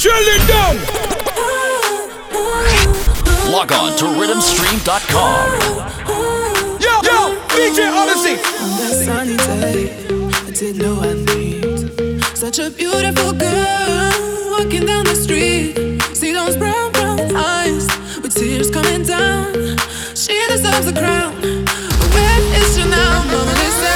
Shut it down! Log on to rhythmstream.com. Yo, yo, DJ Odyssey! On that sunny day, I didn't know I need such a beautiful girl walking down the street. See those brown, brown eyes with tears coming down. She deserves a crown. But where is she now? Mama, listen,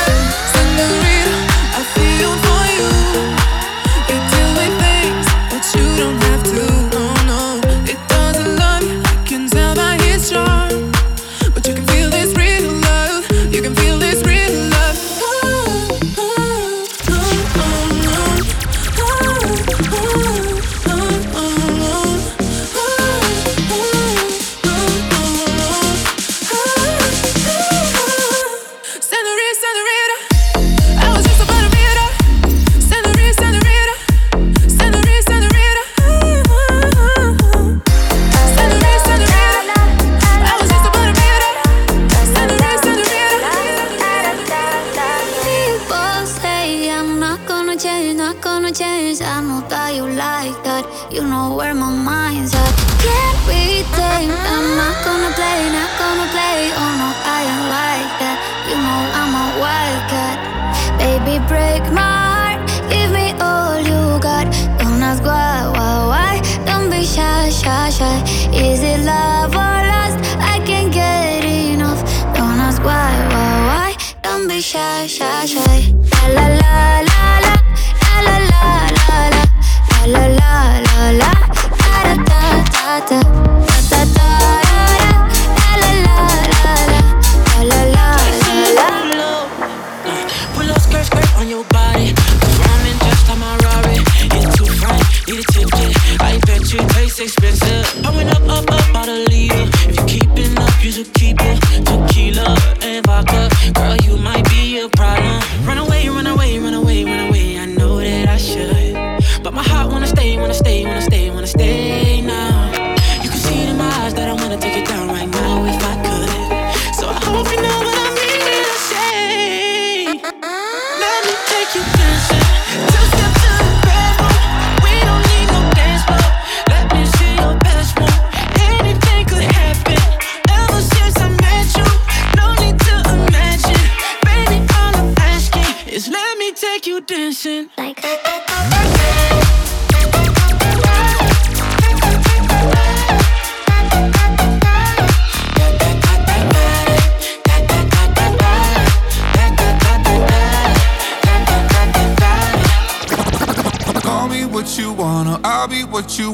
ticket. I expensive. Pouring up, up, up out a leader. If you keeping up, you should keep it.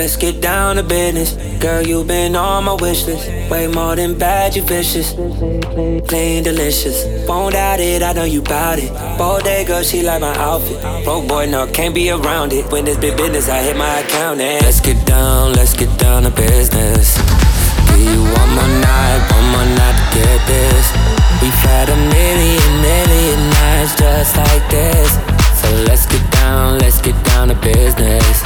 Let's get down to business. Girl, you've been on my wish list. Way more than bad, you vicious. Clean, delicious. Won't doubt it, I know you bout it. Bodega, she like my outfit. Broke boy, no, can't be around it. When it's big business, I hit my account and let's get down, let's get down to business. Give you one night, one more night to get this. We've had a million, million nights just like this. So let's get down, let's get down to business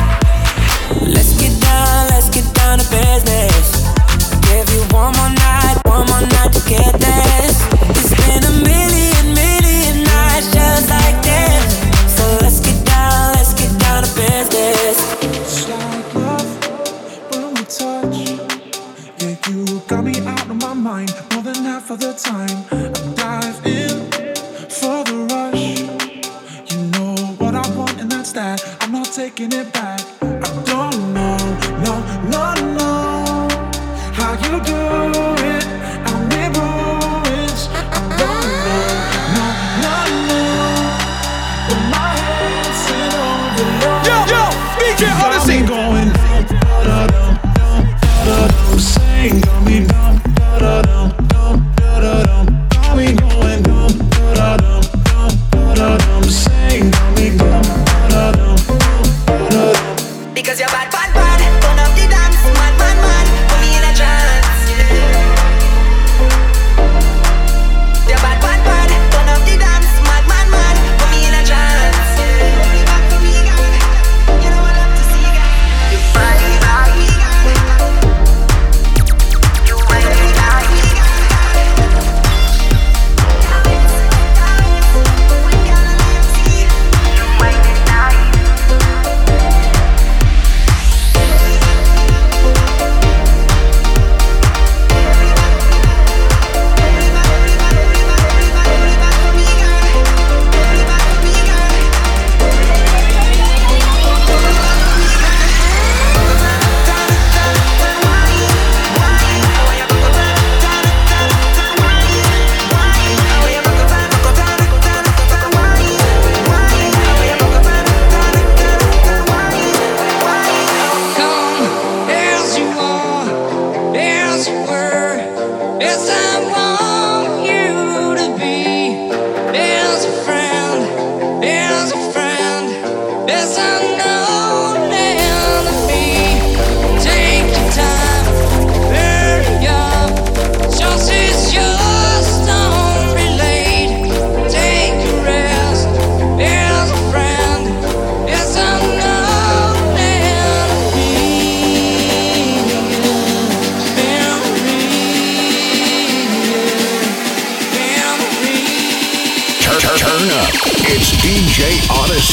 down to business. Give you one more night, one more night to get this. It's been a million, million nights just like this. So let's get down, let's get down to business. It's like love when we touch. Yeah, you got me out of my mind more than half of the time. I dive in for the rush. You know what I want, and that's that. I'm not taking it back.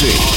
Odyssey.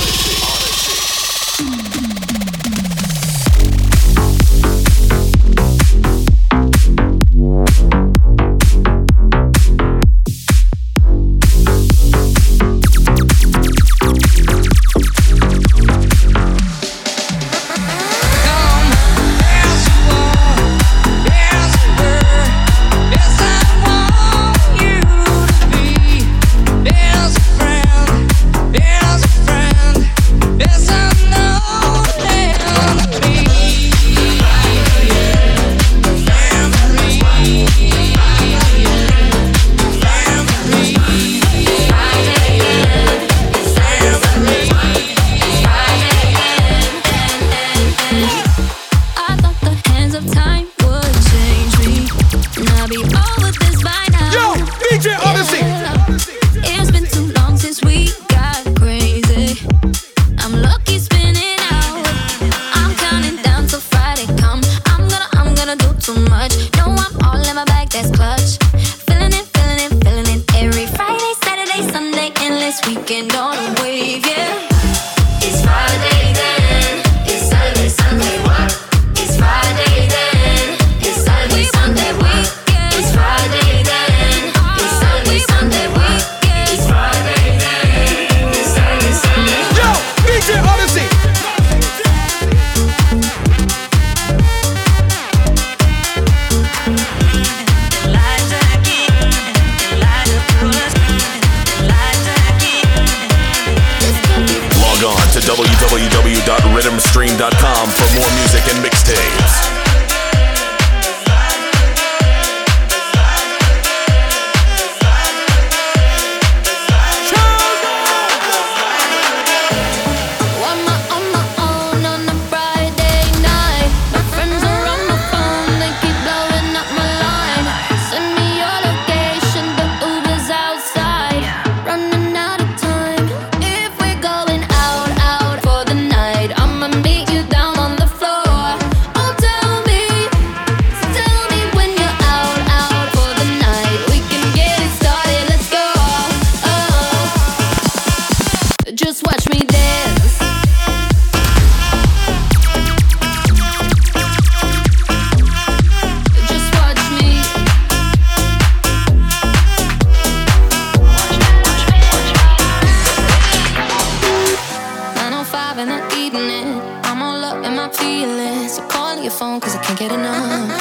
And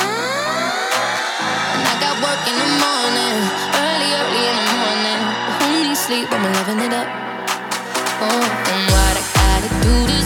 I got work in the morning, early, early in the morning. Who needs sleep when we're loving it up? Oh, and what I gotta do this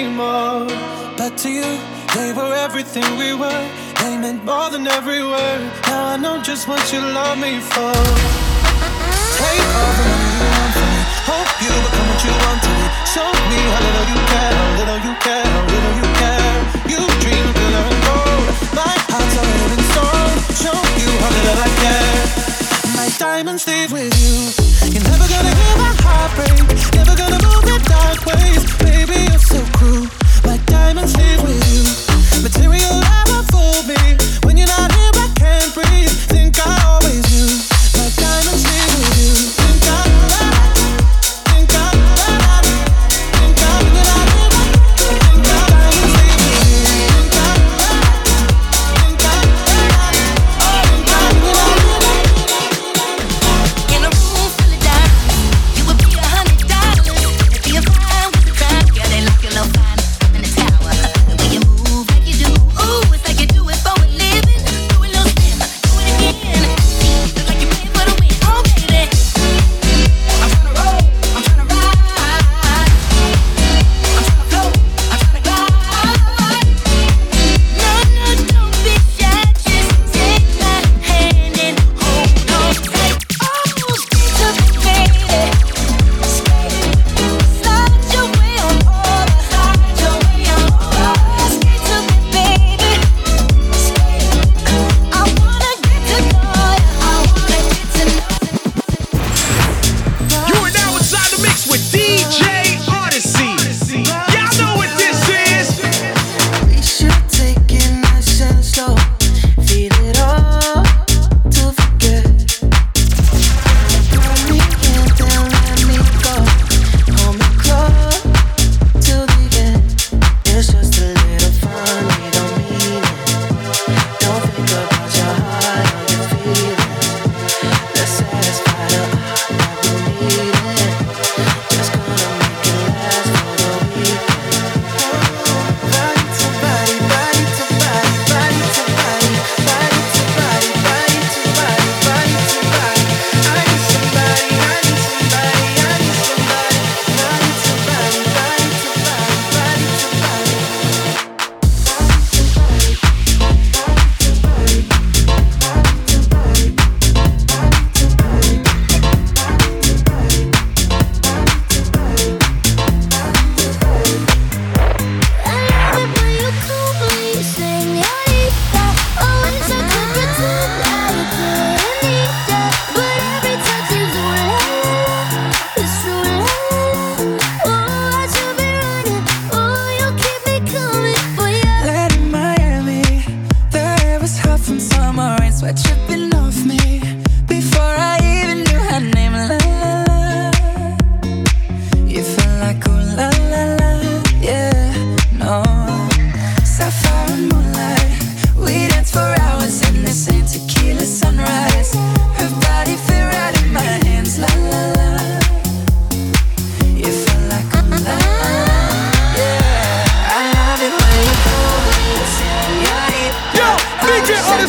me anymore. But to you, they were everything we were. They meant more than every word. Now I know just what you love me for. Take all the money you want from me. Hope you become what you want to be. Show me how little you care, how little you care, how little you care. You dream of glitter and gold. My heart's already been sold. Show you how little I care. My diamonds leave with you. You're never gonna hear my heart break. Never gonna move in dark ways. So cruel. My diamonds leave with you. Material never fooled me.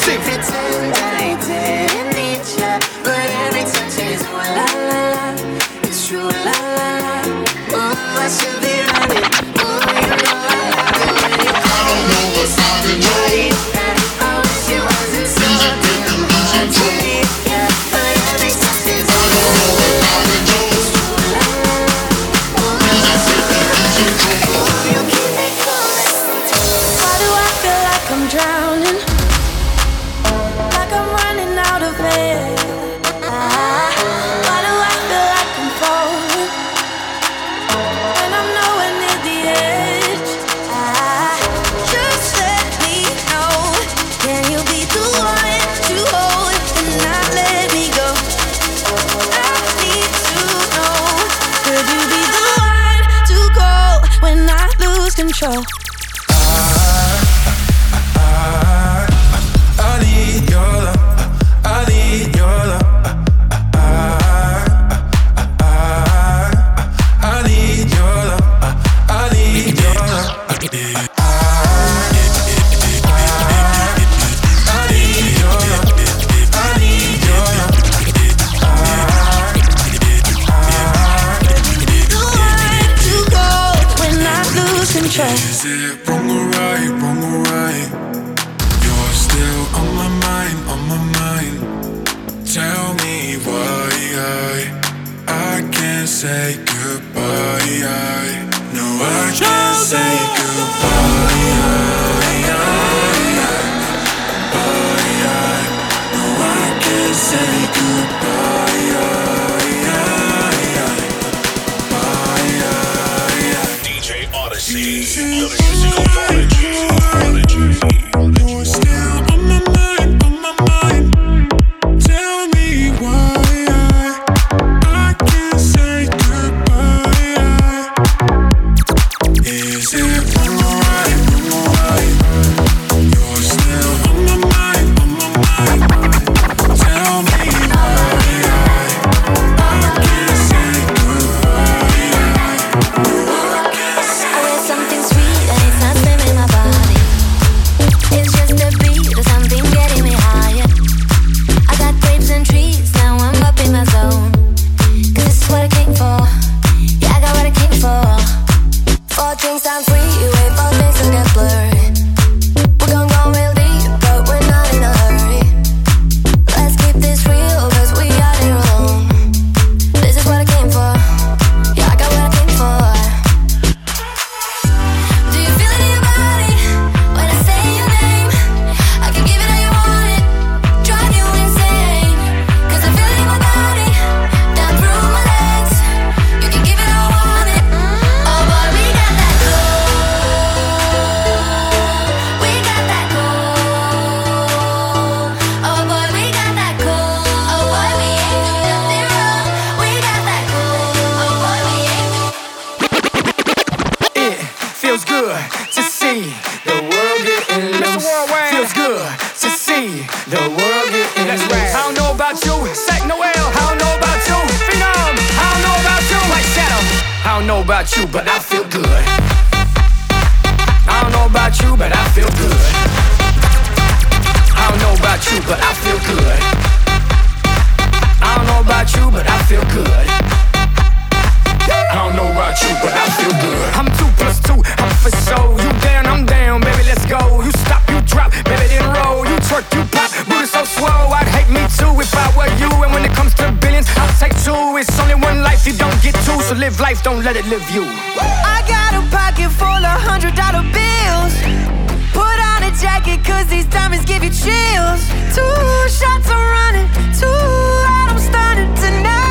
If it's know about you, but I feel good. I don't know about you, but I feel good. I don't know about you, but I feel good. I don't know about you, but I feel good. I don't know about you, but I feel good. I'm two plus two, I'm for so. You down, I'm down, baby, let's go. You stop, you drop, baby, then roll. You twerk, you pop, booty so slow. I'd hate me too if I were you. And when it comes to billions, I'll take two. It's only one life, you don't get so live life, don't let it live you. I got a pocket full of hundred dollar bills. Put on a jacket, cause these diamonds give you chills. Two shots are running, two out, I'm stunning tonight.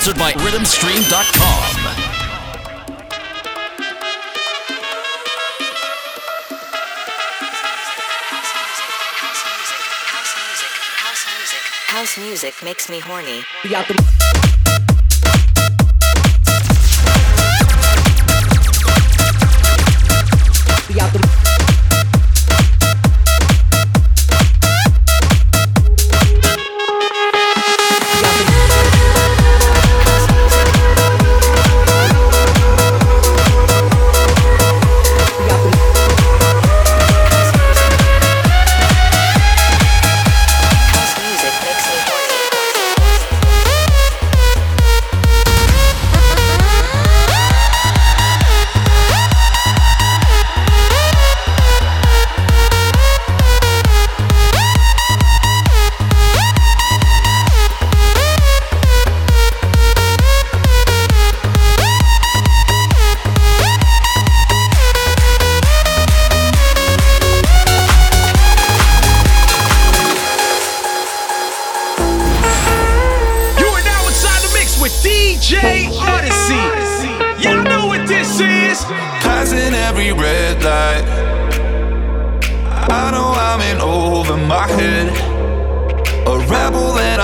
sponsored by rhythmstream.com. House music makes me horny.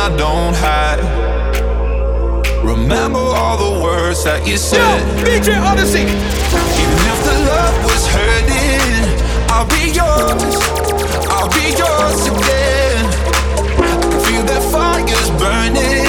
I don't hide. Remember all the words that you said. Yo, DJ Odyssey. Even if the love was hurting, I'll be yours. I'll be yours again. I can feel that fire's burning.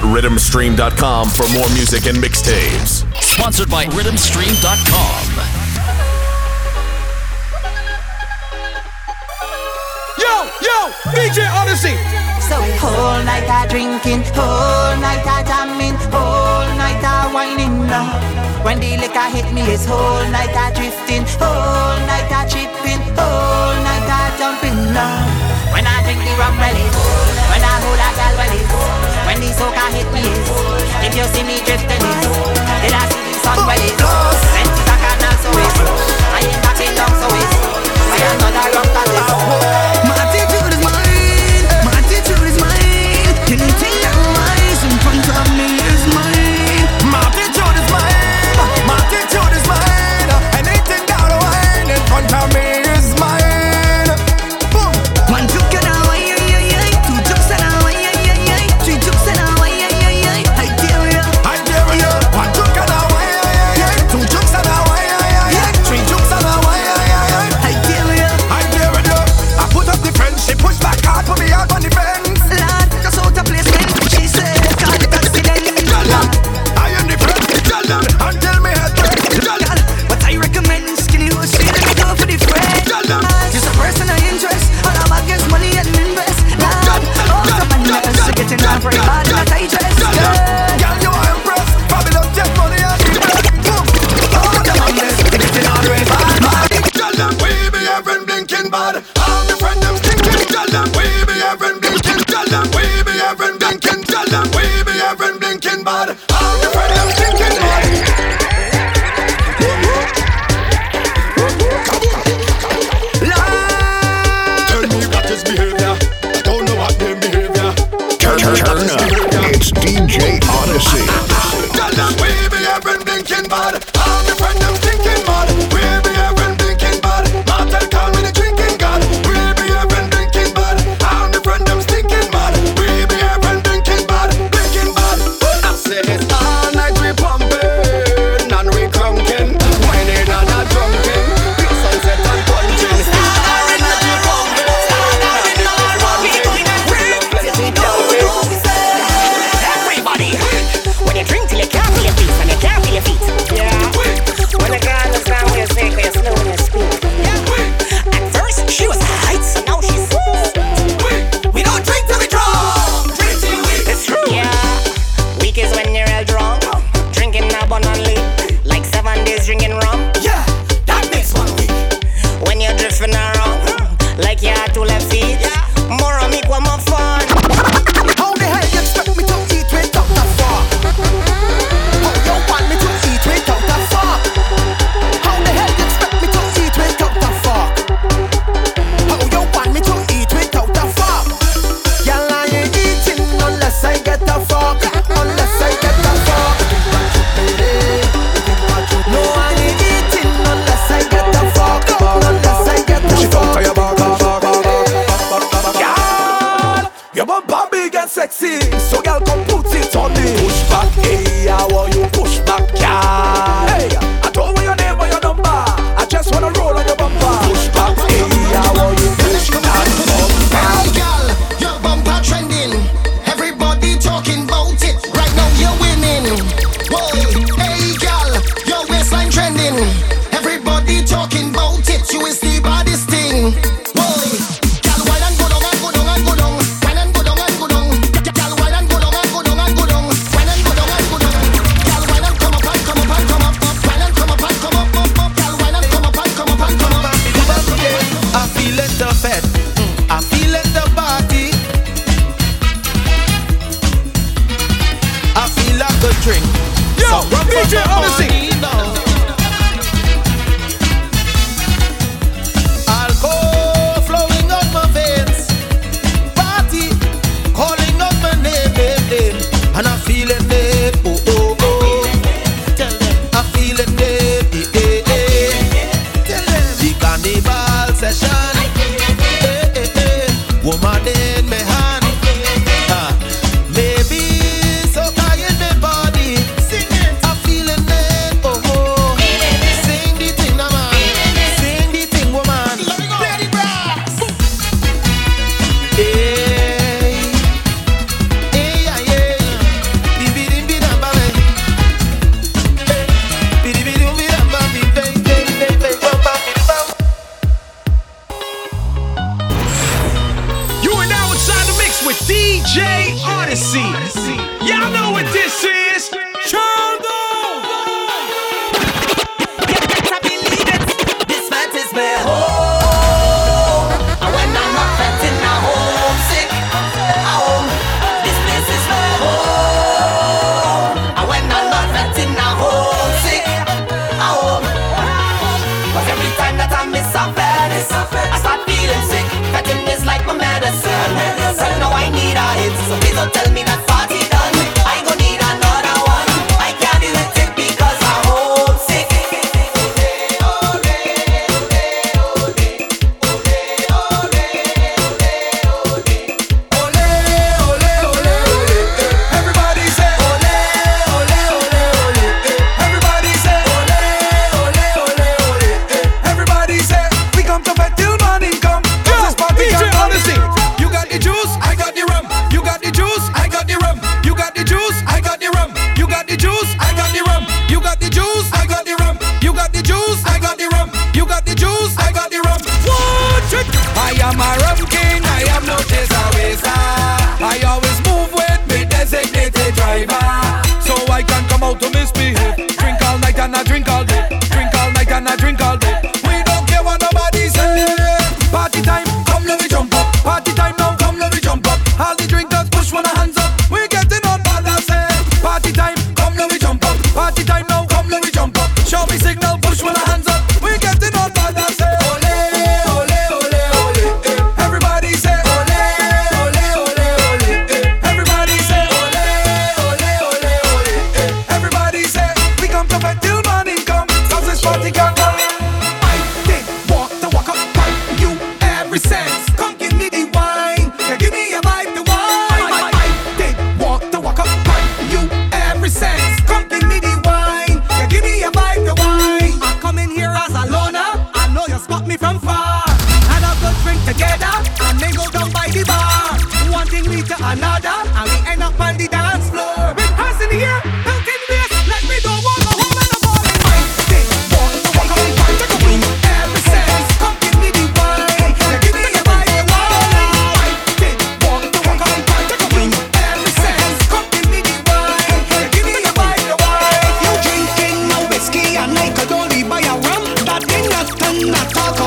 www.rhythmstream.com for more music and mixtapes. Sponsored by rhythmstream.com. Yo, yo, DJ Odyssey. So whole night I drinking, whole night I jamming, whole night I whining now. When the liquor hit me, it's whole night I drifting, whole night I tripping, whole night I jumping now. When I drink the rum, well it. when I hold a gal, well it soca hit me If you see me drifting is Did I see the sun well is Went to the canal so it's I ain't backing down so is Why another rock that is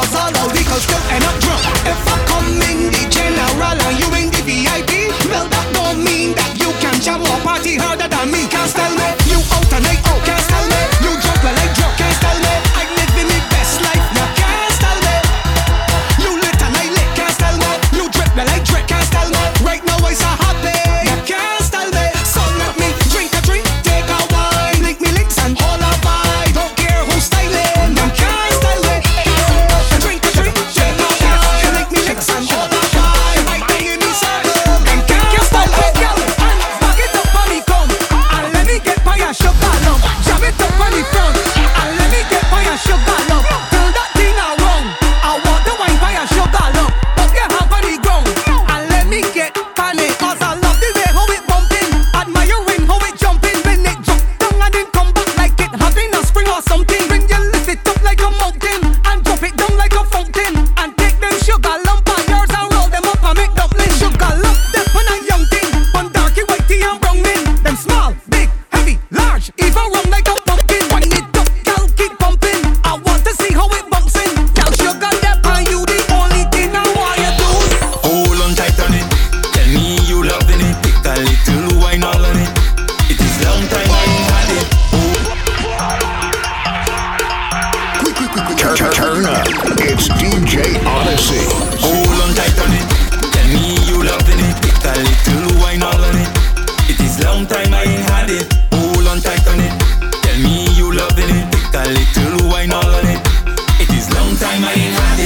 us all out, and up drunk. If I come in the general and you in the VIP, well, that don't mean that you can jam or party harder than me. Can't tell me.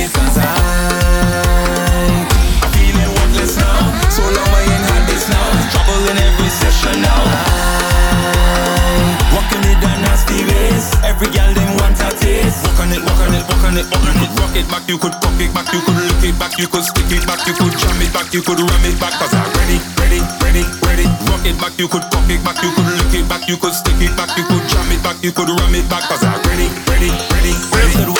cause I I'm feeling worthless now So I now Trouble in every session now I Walking Every girl them want a taste Walk on it, walk on it, walk on it, walk on it Rock it back, you could cock it back You could lick it back, you could stick it back You could jam it back, you could ram it back Cause I'm ready, ready, ready, ready Rock it back, you could cock it back You could lick it back, you could stick it back You could jam it back, you could ram it back Cause I'm ready, ready, ready, ready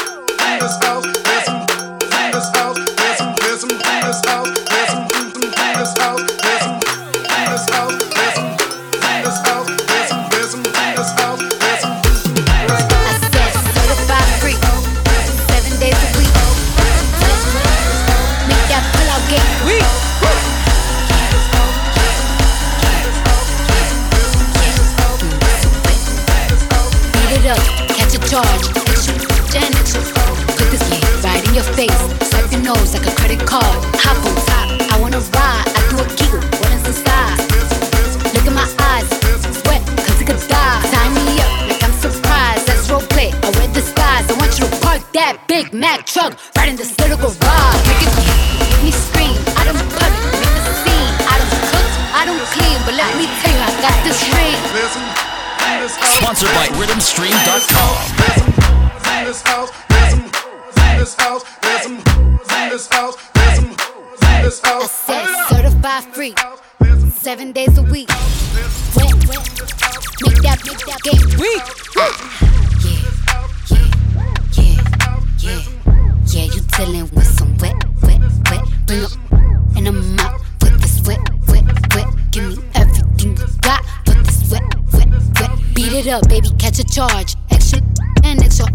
it up, baby, catch a charge. Extra and extra.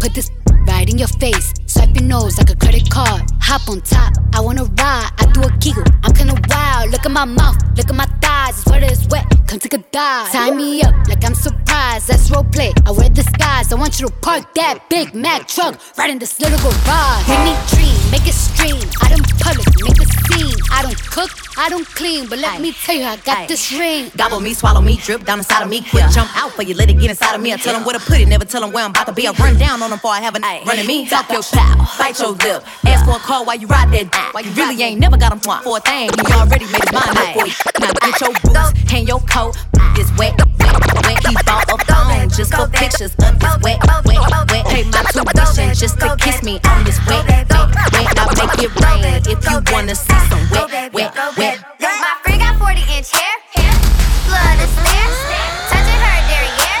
Put this right in your face. Swipe your nose like a credit card. Hop on top, I wanna ride. I do a giggle, I'm kinda wild. Look at my mouth, look at my thighs. It's wet, it's wet. Come take a dive. Tie me up like I'm surprised. That's role play. I wear disguise. I want you to park that Big Mac truck right in this little garage. Make me dream, make it stream. I don't public, make a scene. I don't cook, I don't clean, but let me tell you, I got this ring. Gobble me, swallow me, drip down inside of me. Quick jump out for you, let it get inside of me. I tell them where to put it, never tell them where I'm about to be. I run down on them before I have a night. Running me, talk your pal, bite your lip. Ask for a call while you ride that dick. While you really ain't never got him for a thing. He already made his mind up for you. Now get your boots, hang your coat. It's wet, wet, wet. He bought a phone just for pictures of this wet, wet, wet. Pay my tuition just to kiss me on this wet, wet, wet. I'll make it rain if you wanna see some wet, wet, wet. My friend got 40 inch hair. Blood is there. Touching her derriere.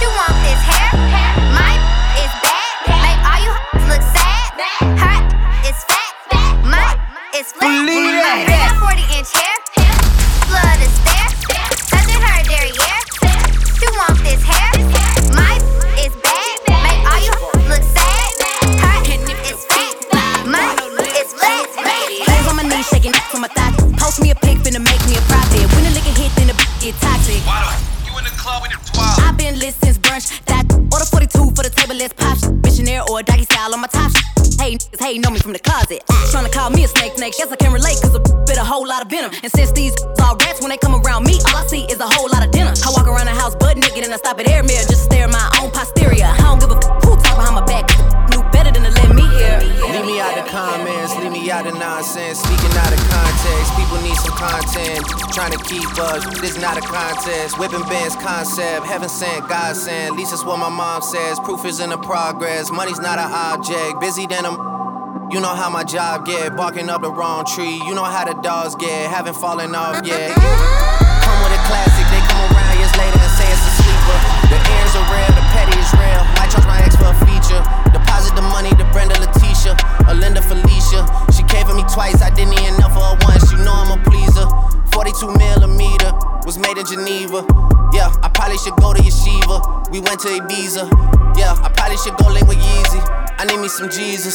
You want this hair? My is bad. Make all you look sad. Her is fat. My is flat. Believe My it. friend got 40 inch hair. Blood is there. Me a pic, finna make me a profit. When the liquor hit, then the get toxic. You in the club with the I've been lit since brunch. That order 42 for the table, let's pop. shit. Missionaire or doggy style on my top. shit. Hey, niggas, hey, know me from the closet. Trying to call me a snake, snake. Guess I can relate, cause a bit a whole lot of venom. And since these all rats, when they come around me, all I see is a whole lot of dinner. I walk around the house butt naked and I stop at air mirror just to stare at my own posterior. I don't give a f who talk behind my back. Me out the comments, leave me out the nonsense. Speaking out of context, people need some content. Trying to keep up, this is not a contest. Whipping bands concept, heaven sent, God sent. At least that's what my mom says. Proof is in the progress, money's not an object. Busy than a you know how my job get, barking up the wrong tree. You know how the dogs get, haven't fallen off yet. Come with a classic, they come around years later and say it's a sleeper. The ears are real, the petty is real. Might charge my ex for a feature. Deposit the money to Brenda Letitia, or Linda Felicia. She came for me twice, I didn't even know for her once. You know I'm a pleaser. 42 millimeter was made in Geneva. Yeah, I probably should go to Yeshiva. We went to Ibiza. Yeah, I probably should go link with Yeezy. I need me some Jesus.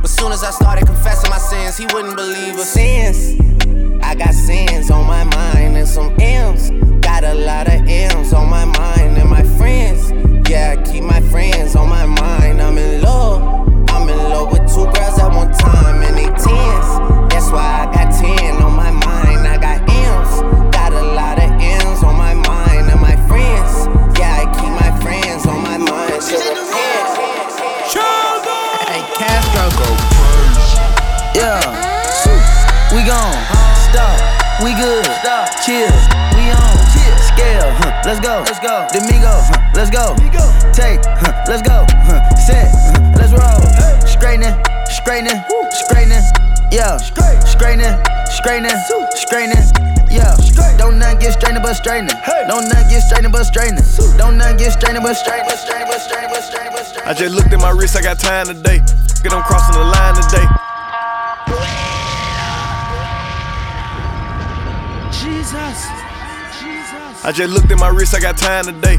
But soon as I started confessing my sins, he wouldn't believe us. Sins. I got sins on my mind and some M's. Got a lot of M's on my mind and my friends. Yeah, I keep my friends on my mind. I'm in love. I'm in love with two girls at one time and they tens. That's why I got 10 on my mind. I got M's. Got a lot of M's on my mind and my friends. Yeah, I keep my friends on my mind. So Hey, Castro go Yeah, we gone. Stop. We good. Stop. Chill. We on. Chill, scale. Huh. Let's go. Let's go. Domingo. Huh. Let's go. Take. Huh. Let's go. Huh. Set. Huh. Let's. Straightening. straightening, straightening, yeah, straightening, straightening, straightening, yeah. Don't nothing get straightening but straightening. Don't nothing get straightening but straightening. Don't nothing get straightening but straightening. I just looked at my wrist, I got time today. Get them crossing the line today. Jesus. I just looked at my wrist, I got time today.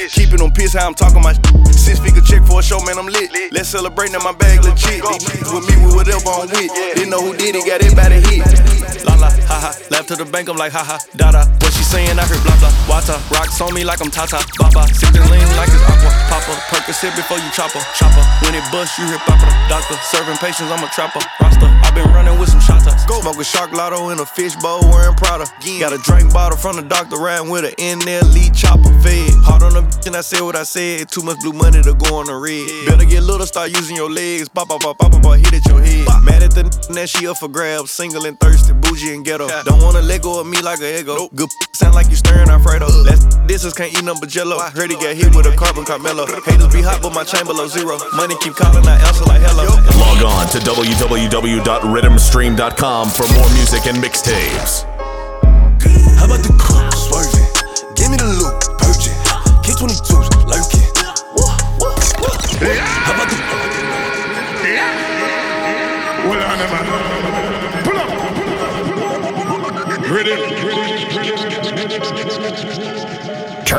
Keeping them pissed how I'm talking my shit. Six figure check for a show, man, I'm lit. Let's celebrate now my bag legit. These with me with whatever I'm with. Didn't know who did it, got it by the hit. La la, ha ha. Left to the bank, I'm like, ha ha. Da da. What she saying, I heard blah blah. Water, rocks on me like I'm Tata. Baba, sipping lean like it's aqua. Papa, Percocet before you chopper. Chopper, when it bust, you hear papa. Doctor, serving patients, I'm a trapper. Roster, i been running with some shotters. Smoking shark lotto in a fish bowl, wearing Prada. Got a drink bottle from the doctor, riding with an NLE chopper fed. Hard on the bitch, and I said what I said. Too much blue money to go on the red. Better get little, start using your legs. Pop, pop, pop, pop, pop, hit at your head. Mad at the n- that she up for grabs. Single and thirsty, bougie and ghetto. Don't wanna let go of me like a ego. Good sound like you stirring Alfredo. Let's this is can't eat nothing but jello. Heard he got hit with a carbon Carmelo. Haters be hot, but my chamber low zero. Money keep calling, I answer like hello. Log on to www.rhythmstream.com for more music and mixtapes. How about the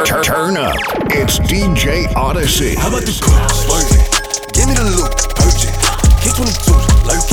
Turn, turn, up. It's DJ Odyssey. How about the swerving? Give me the. K22s lurking.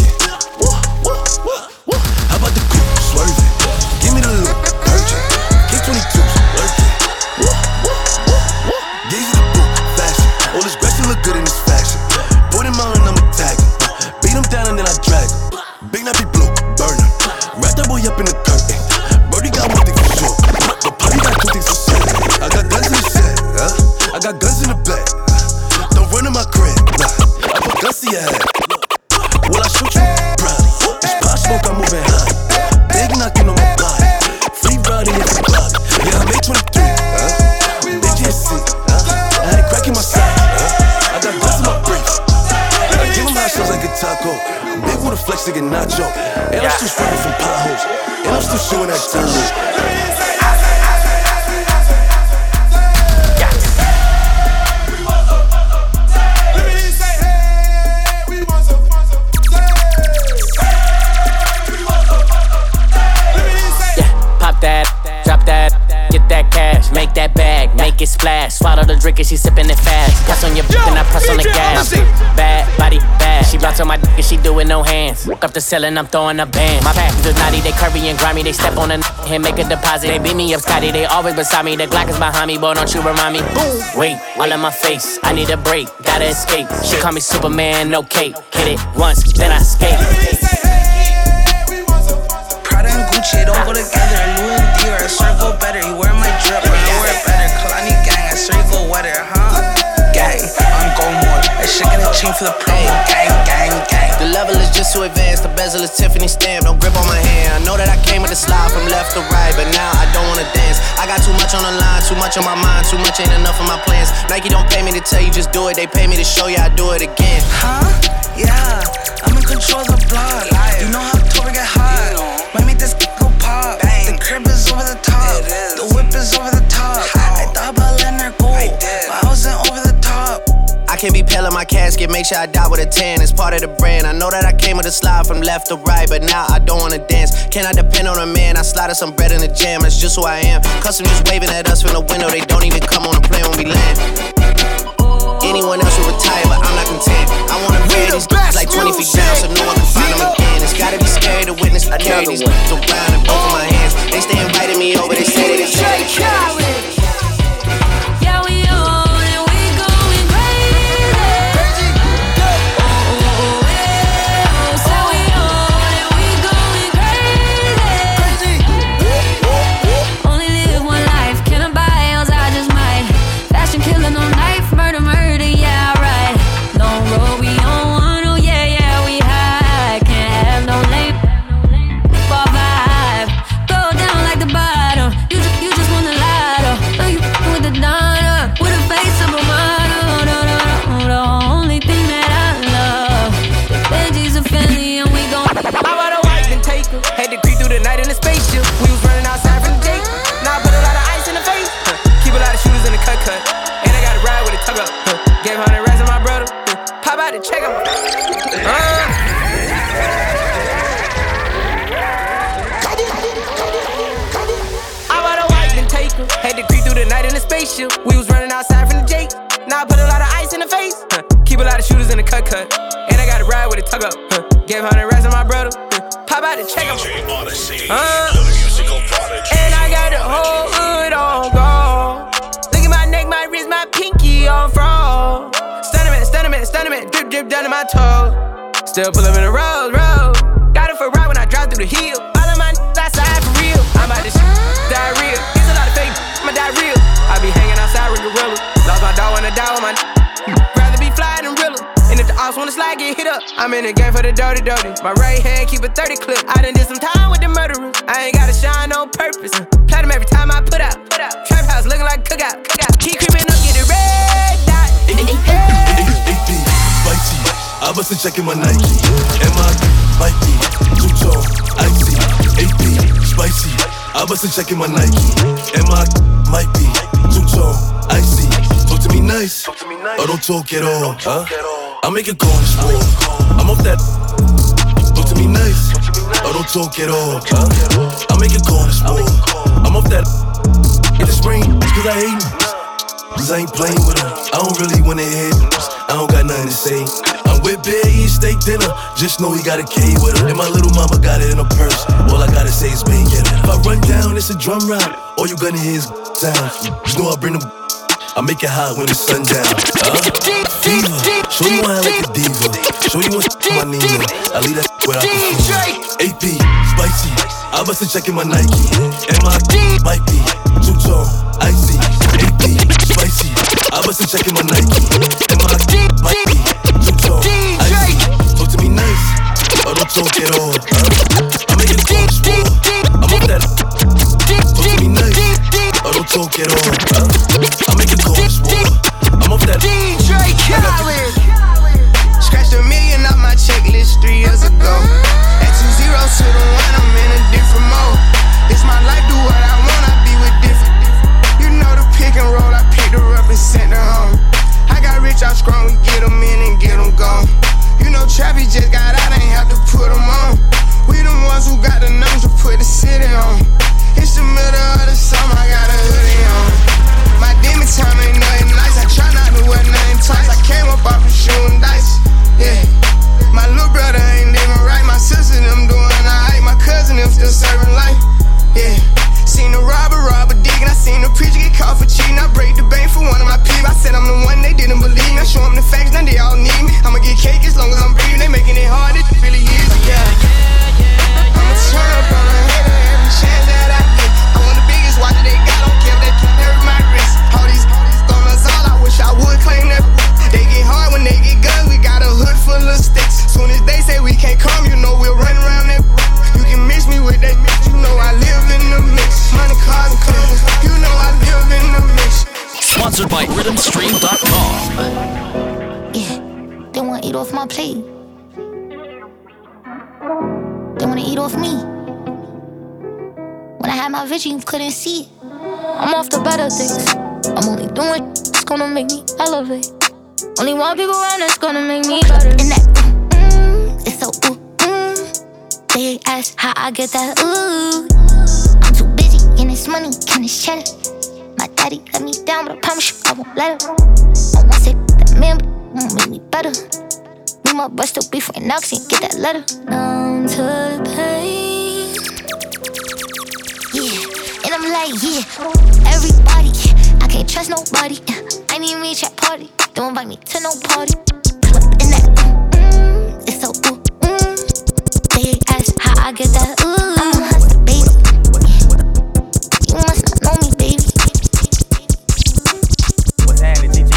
Swallow the drink and she sipping it fast. Press on your b- and I press on the gas. Bad body, bad. She bounce on my dick and she do it no hands. Walk up the ceiling, I'm throwing a band. My pack is naughty, they curvy and grimy. They step on a n- and make a deposit. They beat me up, Scotty. They always beside me. The Glock is behind me, boy. Don't you remind me? Boom, wait, all in my face. I need a break, gotta escape. She call me Superman, no cape. Hit it once, then I skate. Prada and Gucci don't go together. Louis and Dior, I swear more. That shit got a chain for the promo. Gang, gang, gang. The level is just too advanced. The bezel is Tiffany stamp. Don't grip on my hand. I know that I came with a slide from left to right, but now I don't wanna dance. I got too much on the line, too much on my mind, too much ain't enough of my plans. Nike don't pay me to tell you just do it. They pay me to show you I do it again. Huh? Yeah, I'm in control of the block. You know how October get hot. Might make this go pop. The crib is over the top. The whip is over the top. Can't be pale in my casket, make sure I die with a tan. It's part of the brand. I know that I came with a slide from left to right, but now I don't wanna dance. Can I depend on a man? I slide some bread in the jam, that's just who I am. Custom just waving at us from the window, they don't even come on the plane when we land. Anyone else would retire, but I'm not content. I wanna bury these d- like 20 feet down so no one can find them again. It's gotta be scary to witness me carry these d- around in both of my hands. They stay inviting me over, they say that it's talk at all. Huh? I make a call this war. I'm off that. Talk to me nice, or don't talk at all. Huh? I make a call this war. I'm off that. It's rain, it's cause I hate niggas. Cause I ain't playing with them. I don't really wanna hit I don't got nothing to say. I'm with Big eating steak dinner. Just know he got a K with him. And my little mama got it in her purse. All I gotta say is bang it. If I run down, it's a drum round. All you gonna hear is sound. You know I bring them. I make it hot when it's sundown. Uh, diva, show you why I like a diva. Show you what's my Nina. I leave that where I can. AP, spicy. I bust a check in my Nike. M I might be tone, icy. AP, spicy. I bust a check in my Nike. M I might be tone, icy. Talk to me nice, or don't talk at all. I make it call sport. I'm off that. Talk to me nice, or don't talk at all. I I'm that. DJ Khaled. Scratched a million off my checklist three years ago. At two zeros to the one, I'm in a different mode. It's my life, do what I want, I be with different. You know the pick and roll, I picked her up and sent her home. I got rich out strong, we get them in and get them gone. You know Trappy just got out, ain't have to put them on. We the ones who got the numbers to put the city on. It's the middle of the summer, Off of shooting dice. Yeah. My little brother ain't even right. My sister them doing alright. My cousin them still serving life. Yeah. Seen the robber rob a dig and I seen the preacher get caught for cheating. I break the bank for one of my peeps. I said I'm the one they didn't believe me. I show them the facts, now they all need me. I'ma get cake as long as I'm breathing. They making it hard, it really is. Vision, you couldn't see it. I'm off the better things. I'm only doing that's gonna make me elevate. Only one people around that's gonna make me better. And that mm, it's so ooh, mm. They ask how I get that ooh. I'm too busy and it's money, can this cheddar. My daddy let me down, but I promise you I won't let him. I want to say that man, but won't make me better. Me, my best still be Fort Knox and get that letter. Numb to the pain. Like, yeah, everybody. I can't trust nobody. I need me chat party. Don't invite me to no party. In that, mm, it's so ooh, mm. They ask how I get that, ooh. I'm a hustler, baby. You must not know me, baby. What's happening, GG?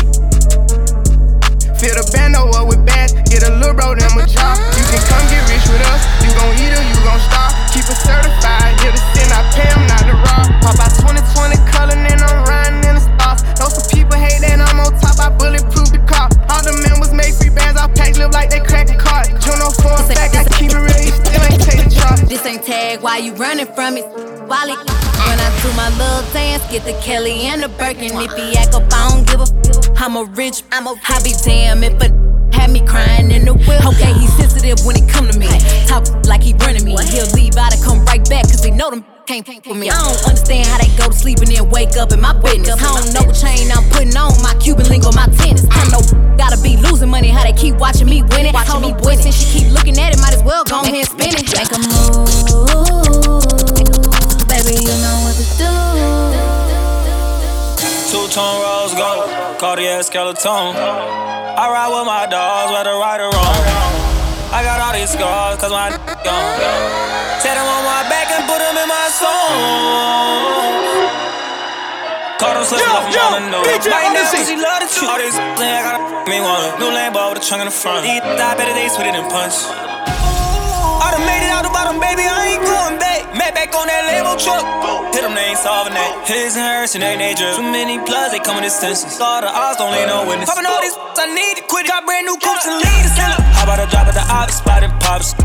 Fill the bando up with bands, get a little bro them a job. You can come get rich with us, you gon' eat or you gon' starve. Keep it certified, here to sin, I pay them bands, our packs live like they crack the card. Juno for a fact, I keep it real, you still ain't take the charge. This ain't tag, why you running from it? Wally. When I do my little dance, get the Kelly and the Birkin. If he act up, I don't give a f. I'm a rich, I'm a I be damn if a had me crying in the whip. Okay, he sensitive when it come to me. Talk like he running me. He'll leave out and come right back, cause he know them can't think with me. I don't understand how they go to sleep and then wake up in my witness. I don't know what chain I'm putting on, my Cuban link on my tennis. I know gotta be losing money, how they keep watching me win it. Watching me boy, since she keep looking at it, might as well go ahead and spin it. Make a move, baby, you know what to do. Two tone rose gold, Cartier skeleton. I ride with my dogs, whether right or wrong. I got all these scars, cause my gone. Tell them I and put them in my song. Caught them slipping off yo, on the nose. DJ Right now, cause she love the truth. All these I got a me one. New Lambo with a trunk in the front. Die better, than punch. I done made it out the bottom, baby, I ain't going back. Met back on that Lambo truck. Hit them, they ain't solving that. His and hers and they. Too many plugs, they in distances. All the odds don't leave no witness. Popping all these, I need to quit it. Got brand new coops and lead us in How about I drop at the office, spot and pops?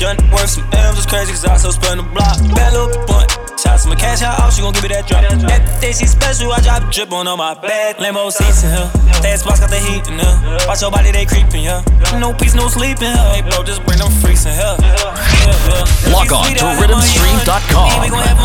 Young worth some M's, it's crazy, cause I still spend the block. Bad little blunt. Shots my cash out, she gon' give me that drop. That day she special, I drop a drip on on my bed. Lambo seats in here. That spots got the heat in here. Watch your body, they creepin', yeah. No peace, no sleeping, here. Hey, bro, just bring them freaks in here. Yeah, yeah. Log on to rhythmstream.com. We gon' have